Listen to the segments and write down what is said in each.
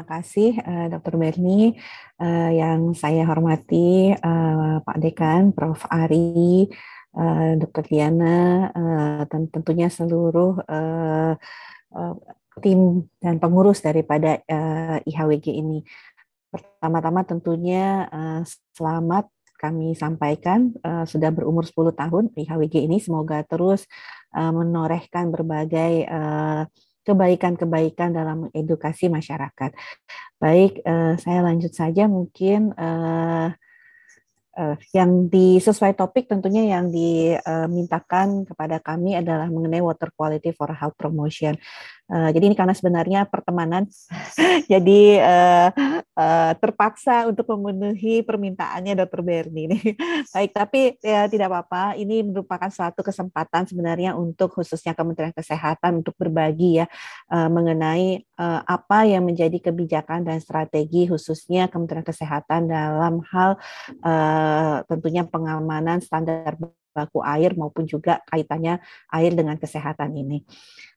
terima kasih uh, Dr. Berni uh, yang saya hormati uh, Pak Dekan, Prof. Ari, uh, Dr. Diana, uh, dan tentunya seluruh uh, uh, tim dan pengurus daripada uh, IHWG ini. Pertama-tama tentunya uh, selamat kami sampaikan uh, sudah berumur 10 tahun IHWG ini semoga terus uh, menorehkan berbagai uh, kebaikan-kebaikan dalam edukasi masyarakat. Baik, uh, saya lanjut saja mungkin uh, uh, yang di sesuai topik tentunya yang dimintakan kepada kami adalah mengenai water quality for health promotion. Uh, jadi ini karena sebenarnya pertemanan, jadi uh, uh, terpaksa untuk memenuhi permintaannya Dr. Berni. Baik, tapi ya, tidak apa-apa. Ini merupakan suatu kesempatan sebenarnya untuk khususnya Kementerian Kesehatan untuk berbagi ya uh, mengenai uh, apa yang menjadi kebijakan dan strategi khususnya Kementerian Kesehatan dalam hal uh, tentunya pengamanan standar baku air maupun juga kaitannya air dengan kesehatan ini.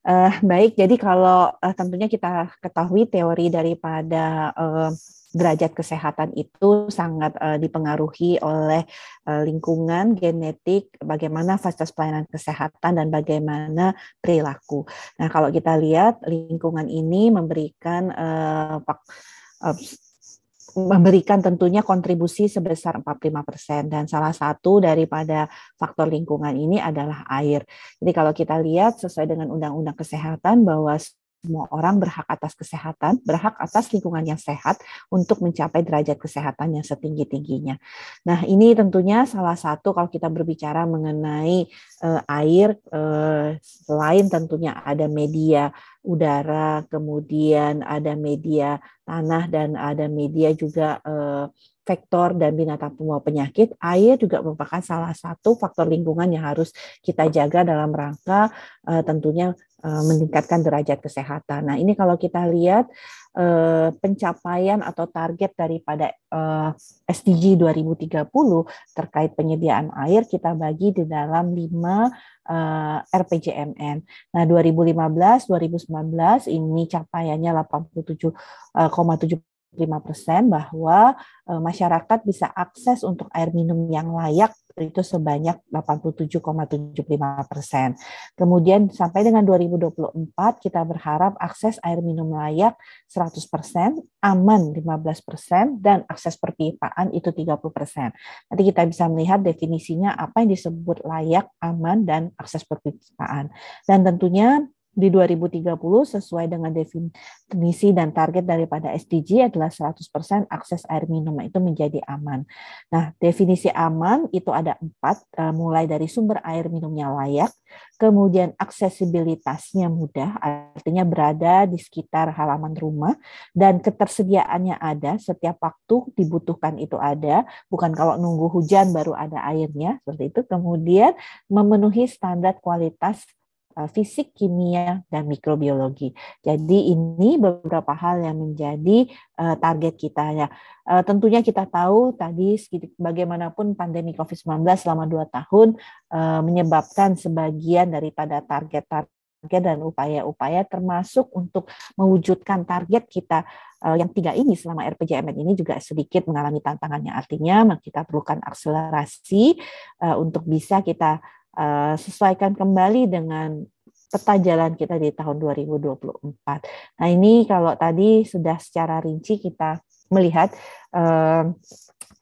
Uh, baik, jadi kalau uh, tentunya kita ketahui teori daripada uh, derajat kesehatan itu sangat uh, dipengaruhi oleh uh, lingkungan, genetik, bagaimana fasilitas pelayanan kesehatan dan bagaimana perilaku. Nah, kalau kita lihat lingkungan ini memberikan uh, memberikan tentunya kontribusi sebesar 45% dan salah satu daripada faktor lingkungan ini adalah air. Jadi kalau kita lihat sesuai dengan undang-undang kesehatan bahwa semua orang berhak atas kesehatan, berhak atas lingkungan yang sehat untuk mencapai derajat kesehatan yang setinggi-tingginya. Nah, ini tentunya salah satu kalau kita berbicara mengenai uh, air, uh, selain tentunya ada media udara, kemudian ada media tanah dan ada media juga uh, vektor dan binatang pembawa penyakit, air juga merupakan salah satu faktor lingkungan yang harus kita jaga dalam rangka uh, tentunya meningkatkan derajat kesehatan. Nah, ini kalau kita lihat uh, pencapaian atau target daripada uh, SDG 2030 terkait penyediaan air kita bagi di dalam lima RPJMN. Nah, 2015 2019 ini capaiannya 87,7 persen bahwa e, masyarakat bisa akses untuk air minum yang layak itu sebanyak 87,75 persen. Kemudian sampai dengan 2024 kita berharap akses air minum layak 100 persen, aman 15 persen, dan akses perpipaan itu 30 persen. Nanti kita bisa melihat definisinya apa yang disebut layak, aman, dan akses perpipaan. Dan tentunya di 2030 sesuai dengan definisi dan target daripada SDG adalah 100% akses air minum itu menjadi aman. Nah, definisi aman itu ada empat, eh, mulai dari sumber air minumnya layak, kemudian aksesibilitasnya mudah, artinya berada di sekitar halaman rumah, dan ketersediaannya ada, setiap waktu dibutuhkan itu ada, bukan kalau nunggu hujan baru ada airnya, seperti itu. Kemudian memenuhi standar kualitas fisik, kimia, dan mikrobiologi. Jadi ini beberapa hal yang menjadi uh, target kita ya. Uh, tentunya kita tahu tadi bagaimanapun pandemi COVID-19 selama dua tahun menyebabkan sebagian daripada target-target dan upaya-upaya termasuk untuk mewujudkan target kita yang tiga ini selama RPJMN ini juga sedikit mengalami tantangannya. Artinya kita perlukan akselerasi untuk bisa kita uh, sesuaikan kembali dengan peta jalan kita di tahun 2024. Nah ini kalau tadi sudah secara rinci kita melihat uh,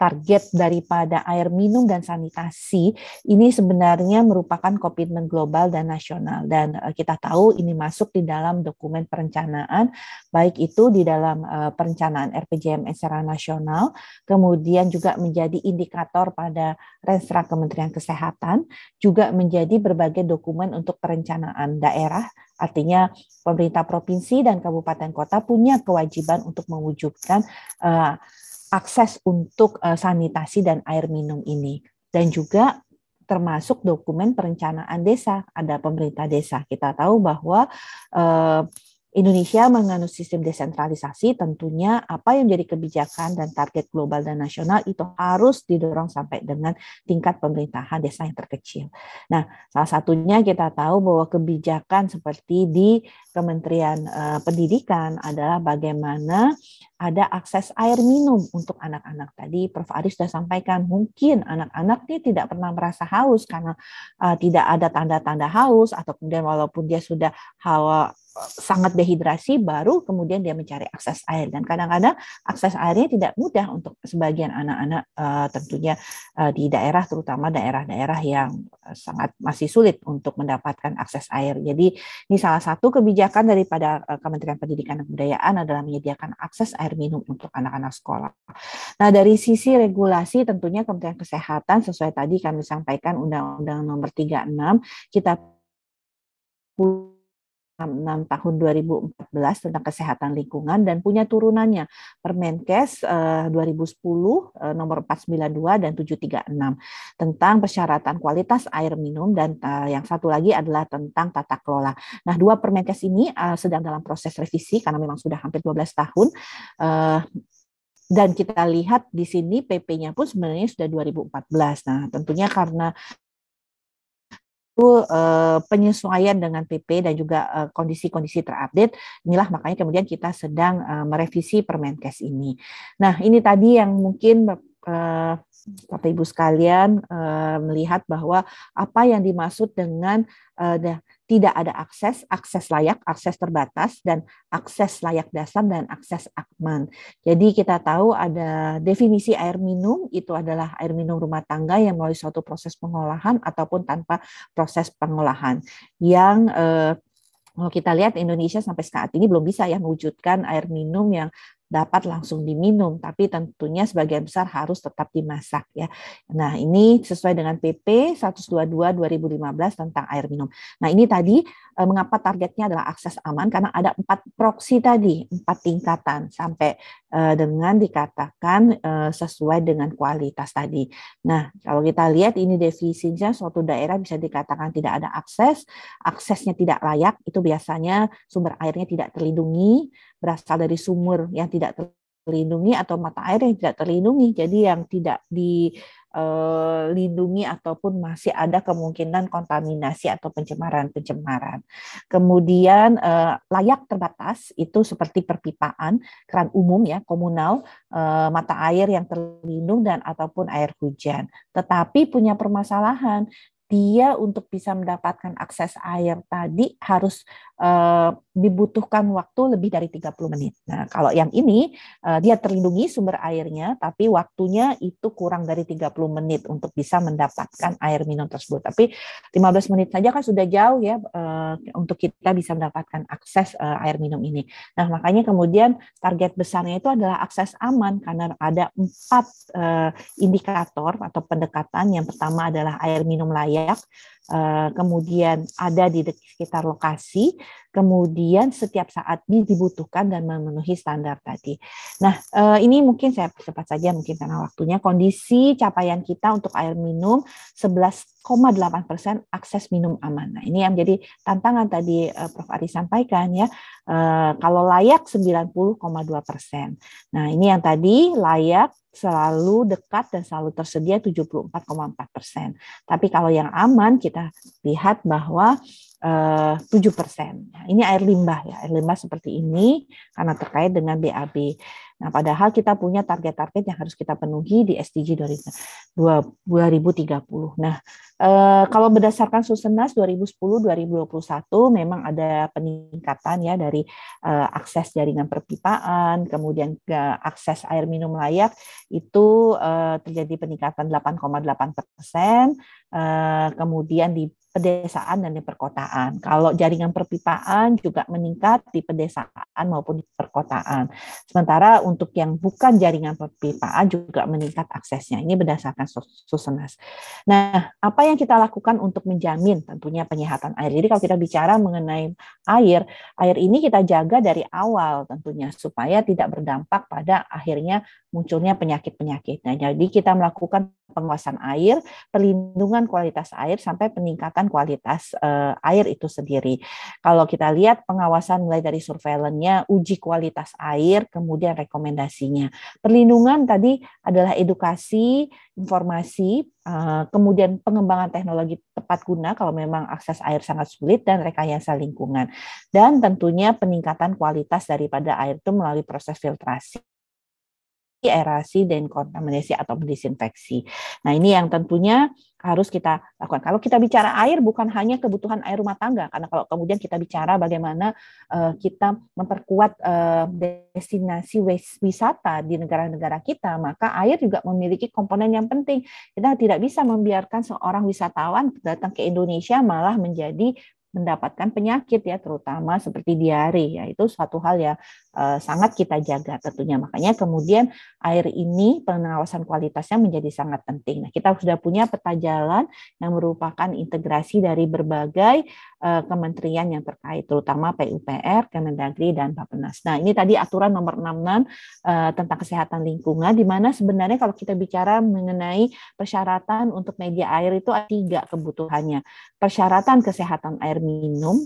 target daripada air minum dan sanitasi ini sebenarnya merupakan komitmen global dan nasional. Dan uh, kita tahu ini masuk di dalam dokumen perencanaan baik itu di dalam uh, perencanaan RPJM secara nasional kemudian juga menjadi indikator pada Renstra Kementerian Kesehatan juga menjadi berbagai dokumen untuk perencanaan daerah. Artinya pemerintah provinsi dan kabupaten kota punya kewajiban untuk mewujudkan uh, akses untuk uh, sanitasi dan air minum ini. Dan juga termasuk dokumen perencanaan desa, ada pemerintah desa. Kita tahu bahwa uh, Indonesia menganut sistem desentralisasi, tentunya apa yang menjadi kebijakan dan target global dan nasional itu harus didorong sampai dengan tingkat pemerintahan desa yang terkecil. Nah, salah satunya kita tahu bahwa kebijakan seperti di Kementerian uh, Pendidikan adalah bagaimana ada akses air minum untuk anak-anak. Tadi Prof. Ari sudah sampaikan, mungkin anak-anak ini tidak pernah merasa haus karena uh, tidak ada tanda-tanda haus atau kemudian walaupun dia sudah hawa sangat dehidrasi baru kemudian dia mencari akses air dan kadang-kadang akses airnya tidak mudah untuk sebagian anak-anak uh, tentunya uh, di daerah terutama daerah-daerah yang uh, sangat masih sulit untuk mendapatkan akses air. Jadi ini salah satu kebijakan daripada Kementerian Pendidikan dan Kebudayaan adalah menyediakan akses air minum untuk anak-anak sekolah. Nah, dari sisi regulasi tentunya Kementerian Kesehatan sesuai tadi kami sampaikan Undang-Undang Nomor 36 kita 6 tahun 2014 tentang kesehatan lingkungan dan punya turunannya Permenkes eh, 2010 eh, nomor 492 dan 736 tentang persyaratan kualitas air minum dan eh, yang satu lagi adalah tentang tata kelola. Nah, dua Permenkes ini eh, sedang dalam proses revisi karena memang sudah hampir 12 tahun eh, dan kita lihat di sini PP-nya pun sebenarnya sudah 2014. Nah, tentunya karena uh, penyesuaian dengan PP dan juga uh, kondisi-kondisi terupdate. Inilah makanya kemudian kita sedang uh, merevisi Permenkes ini. Nah, ini tadi yang mungkin Bapak Ibu sekalian uh, melihat bahwa apa yang dimaksud dengan uh, tidak ada akses, akses layak, akses terbatas, dan akses layak dasar dan akses aman. Jadi kita tahu ada definisi air minum, itu adalah air minum rumah tangga yang melalui suatu proses pengolahan ataupun tanpa proses pengolahan. Yang eh, kalau kita lihat Indonesia sampai saat ini belum bisa ya mewujudkan air minum yang dapat langsung diminum, tapi tentunya sebagian besar harus tetap dimasak ya. Nah, ini sesuai dengan PP 122 2015 tentang air minum. Nah, ini tadi eh, mengapa targetnya adalah akses aman karena ada empat proksi tadi, empat tingkatan sampai eh, dengan dikatakan eh, sesuai dengan kualitas tadi. Nah, kalau kita lihat ini definisinya suatu daerah bisa dikatakan tidak ada akses, aksesnya tidak layak, itu biasanya sumber airnya tidak terlindungi, berasal dari sumur yang tidak terlindungi atau mata air yang tidak terlindungi. Jadi yang tidak dilindungi eh, ataupun masih ada kemungkinan kontaminasi atau pencemaran-pencemaran. Kemudian eh, layak terbatas itu seperti perpipaan, keran umum ya, komunal, eh, mata air yang terlindung dan ataupun air hujan. Tetapi punya permasalahan dia untuk bisa mendapatkan akses air tadi harus uh, dibutuhkan waktu lebih dari 30 menit. Nah, kalau yang ini uh, dia terlindungi sumber airnya tapi waktunya itu kurang dari 30 menit untuk bisa mendapatkan air minum tersebut. Tapi 15 menit saja kan sudah jauh ya uh, untuk kita bisa mendapatkan akses air minum ini. Nah, makanya kemudian target besarnya itu adalah akses aman karena ada empat indikator atau pendekatan. Yang pertama adalah air minum layak layak, eh, kemudian ada di sekitar lokasi, kemudian setiap saat dibutuhkan dan memenuhi standar tadi. Nah, eh, ini mungkin saya cepat saja mungkin karena waktunya kondisi capaian kita untuk air minum 11,8 persen akses minum aman. Nah, ini yang menjadi tantangan tadi eh, Prof. Ari sampaikan ya. Kalau layak 90,2 persen. Nah, ini yang tadi layak selalu dekat dan selalu tersedia 74,4 persen. Tapi kalau yang aman kita lihat bahwa eh, tujuh persen. Nah, ini air limbah ya, air limbah seperti ini karena terkait dengan BAB. Nah, padahal kita punya target-target yang harus kita penuhi di SDG 2030. Nah, eh, kalau berdasarkan Susenas 2010-2021 memang ada peningkatan ya dari eh, akses jaringan perpipaan, kemudian ke akses air minum layak itu eh, terjadi peningkatan 8,8 persen, kemudian di pedesaan dan di perkotaan. Kalau jaringan perpipaan juga meningkat di pedesaan maupun di perkotaan. Sementara untuk yang bukan jaringan perpipaan juga meningkat aksesnya. Ini berdasarkan Susenas. Nah, apa yang kita lakukan untuk menjamin tentunya penyehatan air? Jadi kalau kita bicara mengenai air, air ini kita jaga dari awal tentunya supaya tidak berdampak pada akhirnya munculnya penyakit-penyakit. Nah, jadi kita melakukan penguasaan air, perlindungan kualitas air sampai peningkatan kualitas uh, air itu sendiri. Kalau kita lihat pengawasan mulai dari surveillance-nya, uji kualitas air, kemudian rekomendasinya. Perlindungan tadi adalah edukasi, informasi, uh, kemudian pengembangan teknologi tepat guna kalau memang akses air sangat sulit dan rekayasa lingkungan. Dan tentunya peningkatan kualitas daripada air itu melalui proses filtrasi aerasi dan kontaminasi atau mendisinfeksi. Nah, ini yang tentunya harus kita lakukan. Kalau kita bicara air bukan hanya kebutuhan air rumah tangga karena kalau kemudian kita bicara bagaimana uh, kita memperkuat uh, destinasi wisata di negara-negara kita, maka air juga memiliki komponen yang penting. Kita tidak bisa membiarkan seorang wisatawan datang ke Indonesia malah menjadi mendapatkan penyakit ya terutama seperti diare ya itu suatu hal yang uh, sangat kita jaga tentunya makanya kemudian air ini pengawasan kualitasnya menjadi sangat penting. Nah kita sudah punya peta jalan yang merupakan integrasi dari berbagai kementerian yang terkait terutama PUPR, Kemendagri dan Bappenas. Nah ini tadi aturan nomor 66 uh, eh, tentang kesehatan lingkungan di mana sebenarnya kalau kita bicara mengenai persyaratan untuk media air itu ada tiga kebutuhannya persyaratan kesehatan air minum,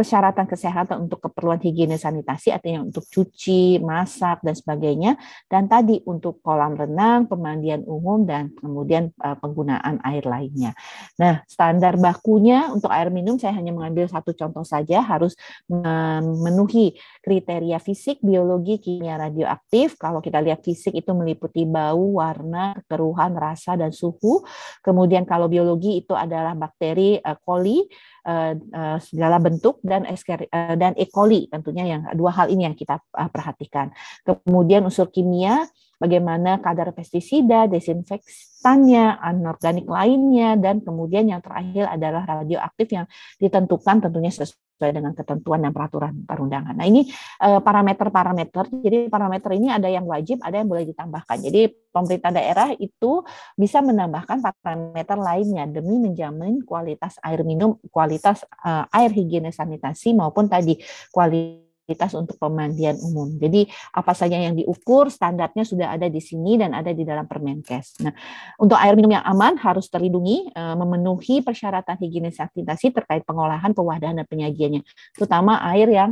persyaratan kesehatan untuk keperluan higiene sanitasi artinya untuk cuci, masak dan sebagainya dan tadi untuk kolam renang, pemandian umum dan kemudian uh, penggunaan air lainnya. Nah, standar bakunya untuk air minum saya hanya mengambil satu contoh saja harus memenuhi kriteria fisik, biologi, kimia radioaktif. Kalau kita lihat fisik itu meliputi bau, warna, keruhan, rasa dan suhu. Kemudian kalau biologi itu adalah bakteri coli Eh, eh, segala bentuk dan uh, dan E. coli tentunya yang dua hal ini yang kita perhatikan. Kemudian unsur kimia bagaimana kadar pestisida, desinfektannya, anorganik lainnya, dan kemudian yang terakhir adalah radioaktif yang ditentukan tentunya sesuai dengan ketentuan dan peraturan perundangan. Nah ini eh, parameter-parameter, jadi parameter ini ada yang wajib, ada yang boleh ditambahkan. Jadi pemerintah daerah itu bisa menambahkan parameter lainnya demi menjamin kualitas air minum, kualitas eh, air higiene sanitasi maupun tadi kualitas fasilitas untuk pemandian umum. Jadi apa saja yang diukur standarnya sudah ada di sini dan ada di dalam Permenkes. Nah, untuk air minum yang aman harus terlindungi eh, memenuhi persyaratan higienis sanitasi terkait pengolahan, pewadahan dan penyajiannya, terutama air yang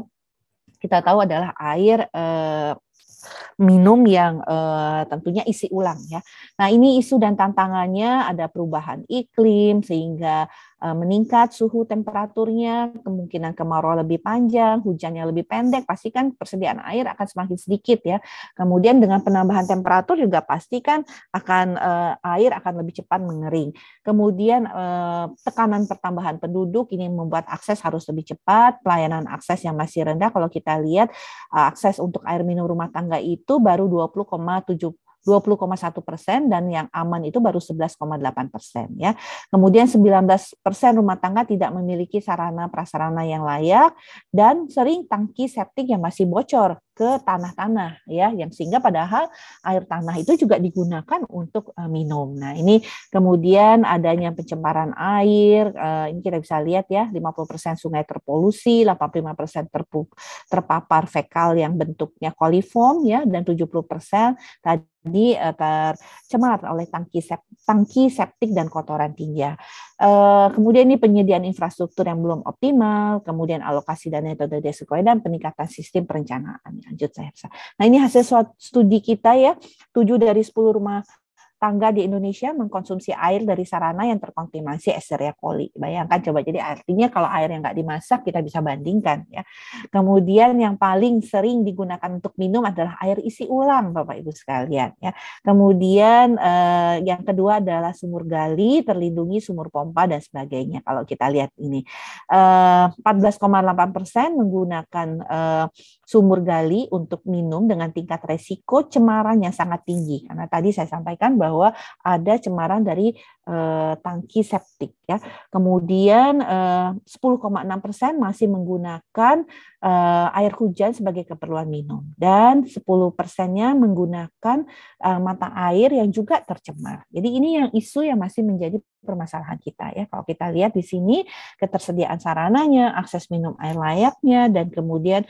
kita tahu adalah air eh, minum yang uh, tentunya isi ulang ya. Nah, ini isu dan tantangannya ada perubahan iklim sehingga meningkat suhu temperaturnya, kemungkinan kemarau lebih panjang, hujannya lebih pendek, pasti kan persediaan air akan semakin sedikit ya. Kemudian dengan penambahan temperatur juga pasti kan akan uh, air akan lebih cepat mengering. Kemudian uh, tekanan pertambahan penduduk ini membuat akses harus lebih cepat, pelayanan akses yang masih rendah kalau kita lihat uh, akses untuk air minum rumah tangga itu baru 20,7 20,1 persen dan yang aman itu baru 11,8 persen ya. Kemudian 19 persen rumah tangga tidak memiliki sarana prasarana yang layak dan sering tangki septik yang masih bocor ke tanah-tanah ya yang sehingga padahal air tanah itu juga digunakan untuk uh, minum. Nah, ini kemudian adanya pencemaran air, uh, ini kita bisa lihat ya 50% sungai terpolusi, 85% terpu, terpapar fekal yang bentuknya koliform ya dan 70% tadi uh, tercemar oleh tangki sep, tangki septik dan kotoran tinggi. Uh, kemudian ini penyediaan infrastruktur yang belum optimal, kemudian alokasi dana tidak sesuai dan peningkatan sistem perencanaan lanjut saya. Nah ini hasil studi kita ya, 7 dari 10 rumah tangga di Indonesia mengkonsumsi air dari sarana yang terkontaminasi Escherichia coli. Bayangkan coba jadi artinya kalau air yang nggak dimasak kita bisa bandingkan ya. Kemudian yang paling sering digunakan untuk minum adalah air isi ulang Bapak Ibu sekalian ya. Kemudian eh, yang kedua adalah sumur gali, terlindungi sumur pompa dan sebagainya. Kalau kita lihat ini eh, 14,8 persen menggunakan eh, sumur gali untuk minum dengan tingkat resiko cemaran yang sangat tinggi. Karena tadi saya sampaikan bahwa bahwa ada cemaran dari uh, tangki septik ya. Kemudian uh, 10,6 persen masih menggunakan uh, air hujan sebagai keperluan minum dan 10 persennya menggunakan mata air yang juga tercemar. Jadi ini yang isu yang masih menjadi permasalahan kita ya. Kalau kita lihat di sini ketersediaan sarananya, akses minum air layaknya, dan kemudian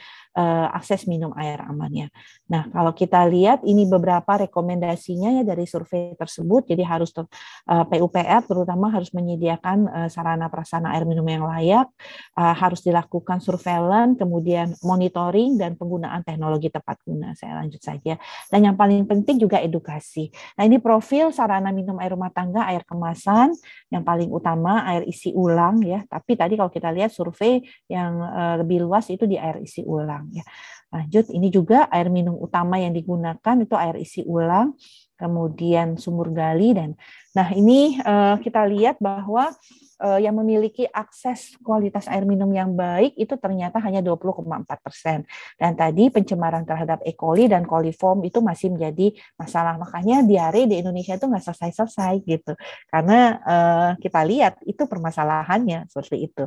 akses minum air amannya. Nah, kalau kita lihat ini beberapa rekomendasinya ya dari survei tersebut, jadi harus eh, PUPR terutama harus menyediakan uh, sarana prasarana air minum yang layak, uh, harus dilakukan surveillance, kemudian monitoring dan penggunaan teknologi tepat guna. Saya lanjut saja. Dan yang paling penting juga edukasi. Nah, ini profil sarana minum air rumah tangga, air kemasan, yang paling utama air isi ulang ya. Tapi tadi kalau kita lihat survei yang uh, lebih luas itu di air isi ulang ya. Lanjut, ini juga air minum utama yang digunakan itu air isi ulang, kemudian sumur gali dan nah ini uh, kita lihat bahwa uh, yang memiliki akses kualitas air minum yang baik itu ternyata hanya 20,4 persen. Dan tadi pencemaran terhadap E. coli dan coliform itu masih menjadi masalah. Makanya diare di Indonesia itu nggak selesai-selesai gitu. Karena uh, kita lihat itu permasalahannya seperti itu.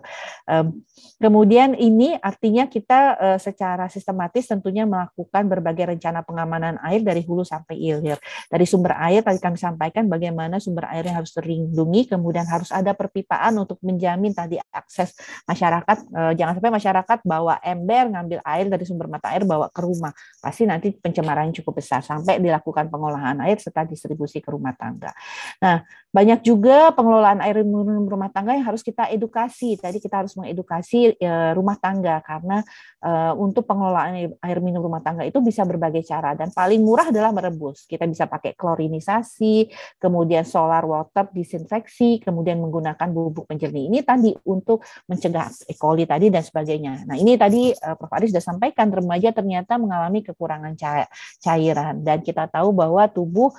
Um, kemudian ini artinya kita uh, secara sistematis tentunya melakukan berbagai rencana pengamanan air dari hulu sampai hilir. Dari sumber air tadi kami sampaikan bagaimana air yang harus terlindungi, kemudian harus ada perpipaan untuk menjamin tadi akses masyarakat eh, jangan sampai masyarakat bawa ember ngambil air dari sumber mata air bawa ke rumah pasti nanti pencemaran cukup besar sampai dilakukan pengolahan air serta distribusi ke rumah tangga. Nah banyak juga pengelolaan air minum rumah tangga yang harus kita edukasi. Tadi kita harus mengedukasi e, rumah tangga karena e, untuk pengelolaan air minum rumah tangga itu bisa berbagai cara dan paling murah adalah merebus. Kita bisa pakai klorinisasi, kemudian solar water disinfeksi, kemudian menggunakan bubuk penjernih ini tadi untuk mencegah E. coli tadi dan sebagainya. Nah, ini tadi e, Prof. Aris sudah sampaikan remaja ternyata mengalami kekurangan cairan dan kita tahu bahwa tubuh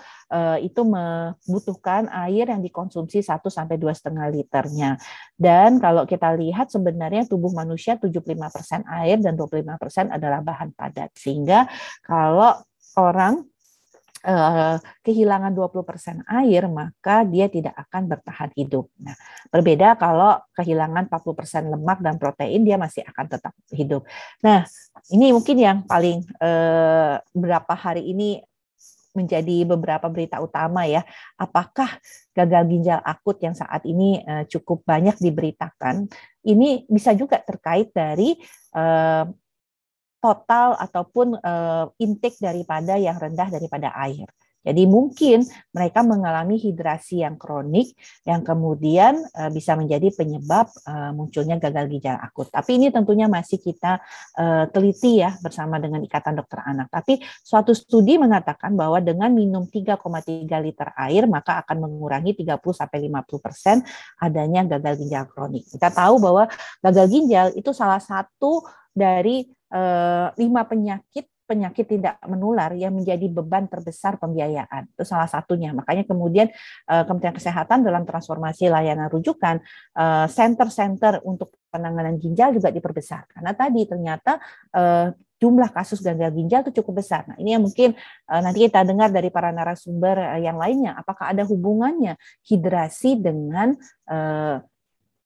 itu membutuhkan air air yang dikonsumsi 1 sampai dua setengah liternya. Dan kalau kita lihat sebenarnya tubuh manusia 75% air dan 25% adalah bahan padat. Sehingga kalau orang eh, kehilangan 20% air, maka dia tidak akan bertahan hidup. Nah, berbeda kalau kehilangan 40% lemak dan protein, dia masih akan tetap hidup. Nah, ini mungkin yang paling eh, berapa hari ini menjadi beberapa berita utama ya. Apakah gagal ginjal akut yang saat ini uh, cukup banyak diberitakan ini bisa juga terkait dari uh, total ataupun uh, intake daripada yang rendah daripada air. Jadi mungkin mereka mengalami hidrasi yang kronik yang kemudian uh, bisa menjadi penyebab uh, munculnya gagal ginjal akut. Tapi ini tentunya masih kita uh, teliti ya bersama dengan Ikatan Dokter Anak. Tapi suatu studi mengatakan bahwa dengan minum 3,3 liter air maka akan mengurangi 30 sampai 50 persen adanya gagal ginjal kronik. Kita tahu bahwa gagal ginjal itu salah satu dari lima penyakit penyakit tidak menular yang menjadi beban terbesar pembiayaan. Itu salah satunya. Makanya kemudian uh, Kementerian Kesehatan dalam transformasi layanan rujukan uh, center-center untuk penanganan ginjal juga diperbesar. Karena tadi ternyata uh, jumlah kasus gagal ginjal itu cukup besar. Nah, ini yang mungkin nanti kita dengar dari para narasumber yang lainnya, apakah ada hubungannya hidrasi dengan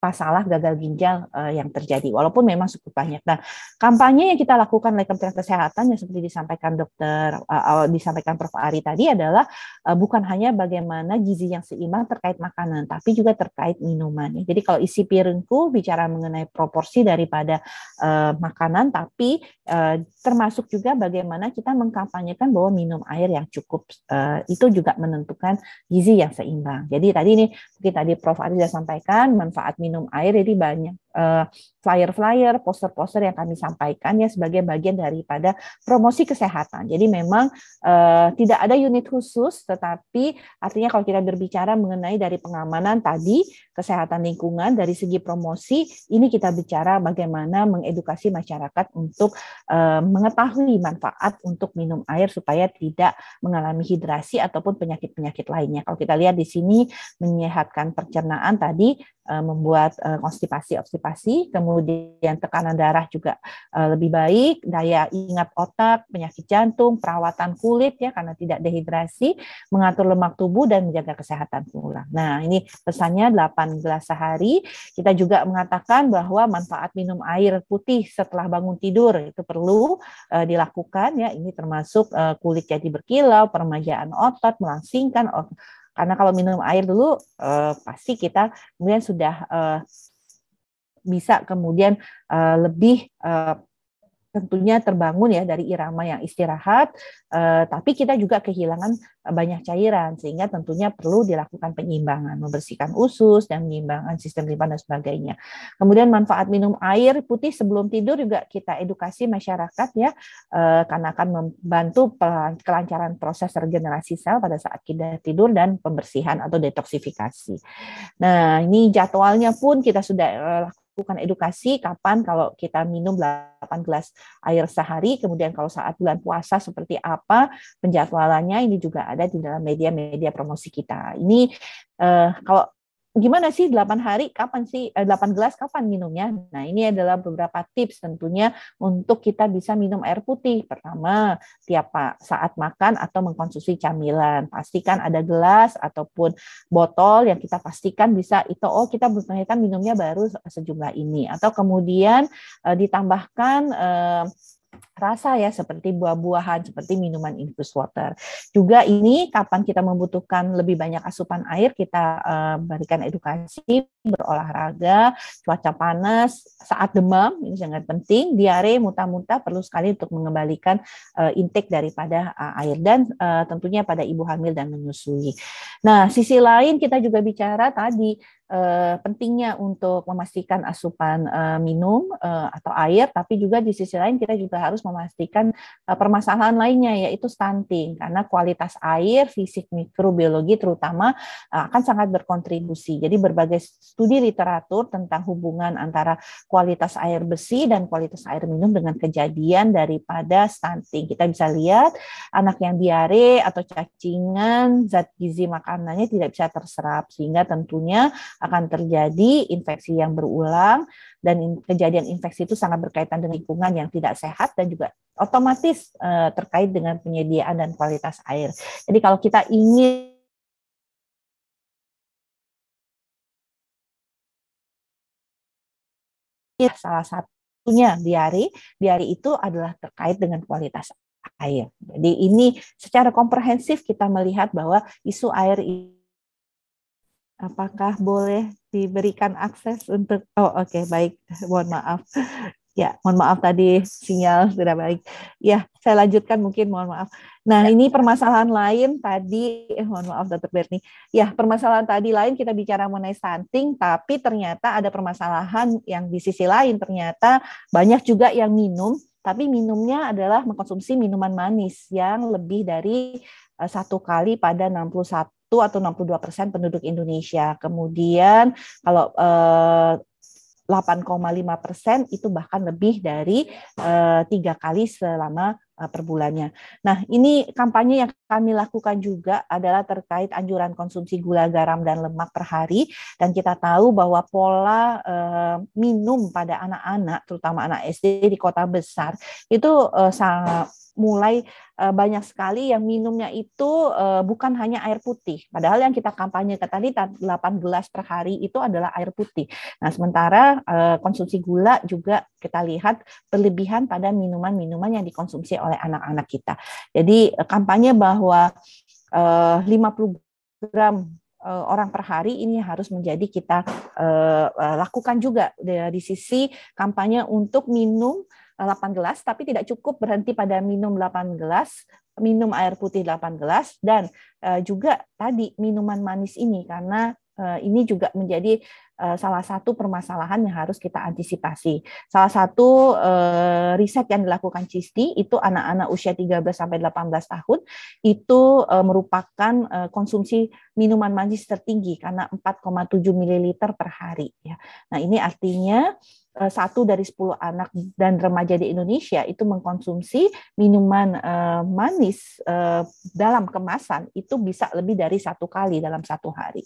masalah gagal ginjal uh, yang terjadi walaupun memang cukup banyak. Nah, kampanye yang kita lakukan oleh Kementerian Kesehatan yang seperti disampaikan dokter uh, disampaikan Prof Ari tadi adalah uh, bukan hanya bagaimana gizi yang seimbang terkait makanan tapi juga terkait minuman. Jadi kalau isi piringku bicara mengenai proporsi daripada uh, makanan tapi uh, termasuk juga bagaimana kita mengkampanyekan bahwa minum air yang cukup uh, itu juga menentukan gizi yang seimbang. Jadi tadi ini mungkin tadi Prof Ari sudah sampaikan manfaat minum minum air jadi banyak flyer-flyer, poster-poster yang kami sampaikan ya sebagai bagian daripada promosi kesehatan. Jadi memang uh, tidak ada unit khusus, tetapi artinya kalau kita berbicara mengenai dari pengamanan tadi, kesehatan lingkungan, dari segi promosi, ini kita bicara bagaimana mengedukasi masyarakat untuk uh, mengetahui manfaat untuk minum air supaya tidak mengalami hidrasi ataupun penyakit-penyakit lainnya. Kalau kita lihat di sini menyehatkan pencernaan tadi, membuat konstipasi konstipasi, kemudian tekanan darah juga uh, lebih baik, daya ingat otak, penyakit jantung, perawatan kulit ya karena tidak dehidrasi, mengatur lemak tubuh dan menjaga kesehatan tulang. Nah, ini pesannya 8 gelas sehari. Kita juga mengatakan bahwa manfaat minum air putih setelah bangun tidur itu perlu uh, dilakukan ya. Ini termasuk uh, kulit jadi berkilau, peremajaan otot, melangsingkan Karena kalau minum air dulu uh, pasti kita kemudian sudah uh, bisa kemudian uh, lebih uh, tentunya terbangun ya dari irama yang istirahat, eh, tapi kita juga kehilangan eh, banyak cairan sehingga tentunya perlu dilakukan penyimbangan, membersihkan usus dan menyeimbangkan sistem limpa dan sebagainya. Kemudian manfaat minum air putih sebelum tidur juga kita edukasi masyarakat ya, eh, karena akan membantu kelancaran proses regenerasi sel pada saat kita tidur dan pembersihan atau detoksifikasi. Nah ini jadwalnya pun kita sudah eh, lakukan edukasi kapan kalau kita minum 8 gelas air sehari, kemudian kalau saat bulan puasa seperti apa penjadwalannya ini juga ada di dalam media-media promosi kita. Ini eh, kalau gimana sih 8 hari kapan sih eh, 8 gelas kapan minumnya? Nah, ini adalah beberapa tips tentunya untuk kita bisa minum air putih. Pertama, tiap saat makan atau mengkonsumsi camilan, pastikan ada gelas ataupun botol yang kita pastikan bisa itu oh kita ternyata minumnya baru sejumlah ini atau kemudian eh, ditambahkan eh, rasa ya seperti buah-buahan seperti minuman infus water. Juga ini kapan kita membutuhkan lebih banyak asupan air kita uh, berikan edukasi berolahraga, cuaca panas, saat demam ini sangat penting, diare, muntah-muntah perlu sekali untuk mengembalikan uh, intake daripada uh, air dan uh, tentunya pada ibu hamil dan menyusui. Nah, sisi lain kita juga bicara tadi uh, pentingnya untuk memastikan asupan uh, minum uh, atau air, tapi juga di sisi lain kita juga harus memastikan uh, permasalahan lainnya yaitu stunting karena kualitas air, fisik mikrobiologi terutama uh, akan sangat berkontribusi. Jadi berbagai studi literatur tentang hubungan antara kualitas air bersih dan kualitas air minum dengan kejadian daripada stunting. Kita bisa lihat anak yang diare atau cacingan zat gizi makanannya tidak bisa terserap sehingga tentunya akan terjadi infeksi yang berulang dan kejadian infeksi itu sangat berkaitan dengan lingkungan yang tidak sehat dan juga otomatis uh, terkait dengan penyediaan dan kualitas air. Jadi kalau kita ingin salah satunya diare, diare itu adalah terkait dengan kualitas air. Jadi ini secara komprehensif kita melihat bahwa isu air apakah boleh diberikan akses untuk oh oke okay, baik. Mohon maaf. Ya mohon maaf tadi sinyal tidak baik ya saya lanjutkan mungkin mohon maaf. Nah ya. ini permasalahan lain tadi eh, mohon maaf dokter Berni. Ya permasalahan tadi lain kita bicara mengenai stunting tapi ternyata ada permasalahan yang di sisi lain. Ternyata banyak juga yang minum tapi minumnya adalah mengkonsumsi minuman manis yang lebih dari eh, satu kali pada 61 atau 62 persen penduduk Indonesia. Kemudian kalau eh, 8,5 persen itu bahkan lebih dari eh, tiga kali selama eh, per bulannya. Nah, ini kampanye yang kami lakukan juga adalah terkait anjuran konsumsi gula, garam, dan lemak per hari. Dan kita tahu bahwa pola eh, minum pada anak-anak, terutama anak SD di kota besar, itu sangat mulai uh, banyak sekali yang minumnya itu uh, bukan hanya air putih. Padahal yang kita kampanye ke tadi 8 gelas per hari itu adalah air putih. Nah, sementara uh, konsumsi gula juga kita lihat berlebihan pada minuman-minuman yang dikonsumsi oleh anak-anak kita. Jadi kampanye bahwa uh, 50 gram orang per hari ini harus menjadi kita uh, lakukan juga di sisi kampanye untuk minum 8 gelas, tapi tidak cukup berhenti pada minum 8 gelas, minum air putih 8 gelas, dan uh, juga tadi minuman manis ini, karena uh, ini juga menjadi salah satu permasalahan yang harus kita antisipasi. Salah satu uh, riset yang dilakukan CISTI itu anak-anak usia 13 sampai 18 tahun itu uh, merupakan konsumsi minuman manis tertinggi karena 4,7 ml per hari ya. Nah, ini artinya Eh, satu dari sepuluh anak dan remaja di Indonesia itu mengkonsumsi minuman manis dalam kemasan itu bisa lebih dari satu kali dalam satu hari.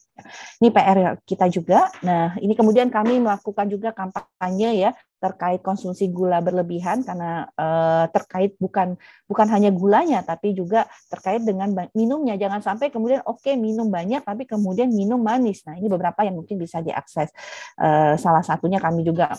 Ini PR kita juga. Nah, ini kemudian kami melakukan juga kampanye ya terkait konsumsi gula berlebihan karena uh, terkait bukan bukan hanya gulanya tapi juga terkait dengan minumnya. Jangan sampai kemudian oke okay, minum banyak tapi kemudian minum manis. Nah ini beberapa yang mungkin bisa diakses uh, salah satunya kami juga.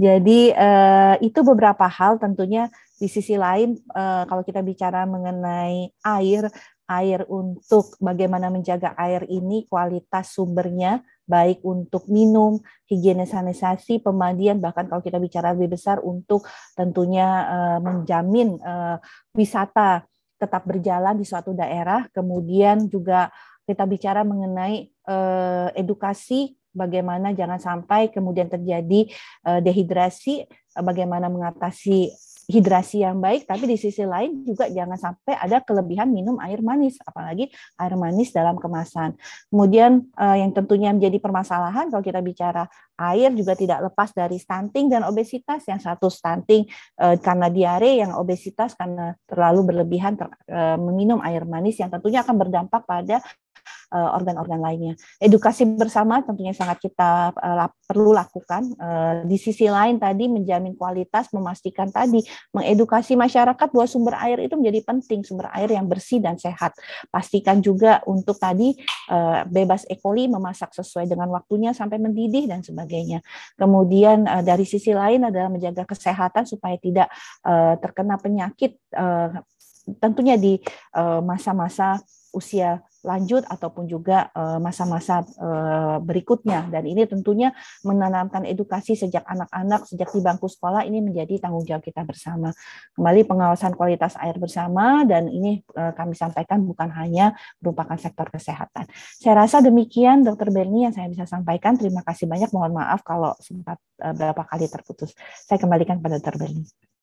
Jadi uh, itu beberapa hal tentunya di sisi lain uh, kalau kita bicara mengenai air air untuk bagaimana menjaga air ini kualitas sumbernya baik untuk minum, higienisasi, pemandian, bahkan kalau kita bicara lebih besar untuk tentunya uh, menjamin uh, wisata tetap berjalan di suatu daerah, kemudian juga kita bicara mengenai uh, edukasi bagaimana jangan sampai kemudian terjadi dehidrasi, bagaimana mengatasi hidrasi yang baik, tapi di sisi lain juga jangan sampai ada kelebihan minum air manis, apalagi air manis dalam kemasan. Kemudian uh, yang tentunya menjadi permasalahan kalau kita bicara air juga tidak lepas dari stunting dan obesitas. Yang satu stunting uh, karena diare, yang obesitas karena terlalu berlebihan ter, uh, meminum air manis yang tentunya akan berdampak pada Eh, organ-organ lainnya. Edukasi bersama tentunya sangat kita uh, perlu lakukan. Uh, di sisi lain tadi menjamin kualitas, memastikan tadi mengedukasi masyarakat bahwa sumber air itu menjadi penting, sumber air yang bersih dan sehat. Pastikan juga untuk tadi bebas E. coli, memasak sesuai dengan waktunya sampai mendidih dan sebagainya. Kemudian dari sisi lain adalah menjaga kesehatan supaya tidak terkena penyakit tentunya di masa-masa usia lanjut ataupun juga eh, masa-masa uh, berikutnya. Dan ini tentunya menanamkan edukasi sejak anak-anak sejak di bangku sekolah ini menjadi tanggung jawab kita bersama. Kembali pengawasan kualitas air bersama dan ini uh, kami sampaikan bukan hanya merupakan sektor kesehatan. Saya rasa demikian dokter Berni yang saya bisa sampaikan. Terima kasih banyak. Mohon maaf kalau sempat berapa kali terputus. Saya kembalikan pada dokter Berni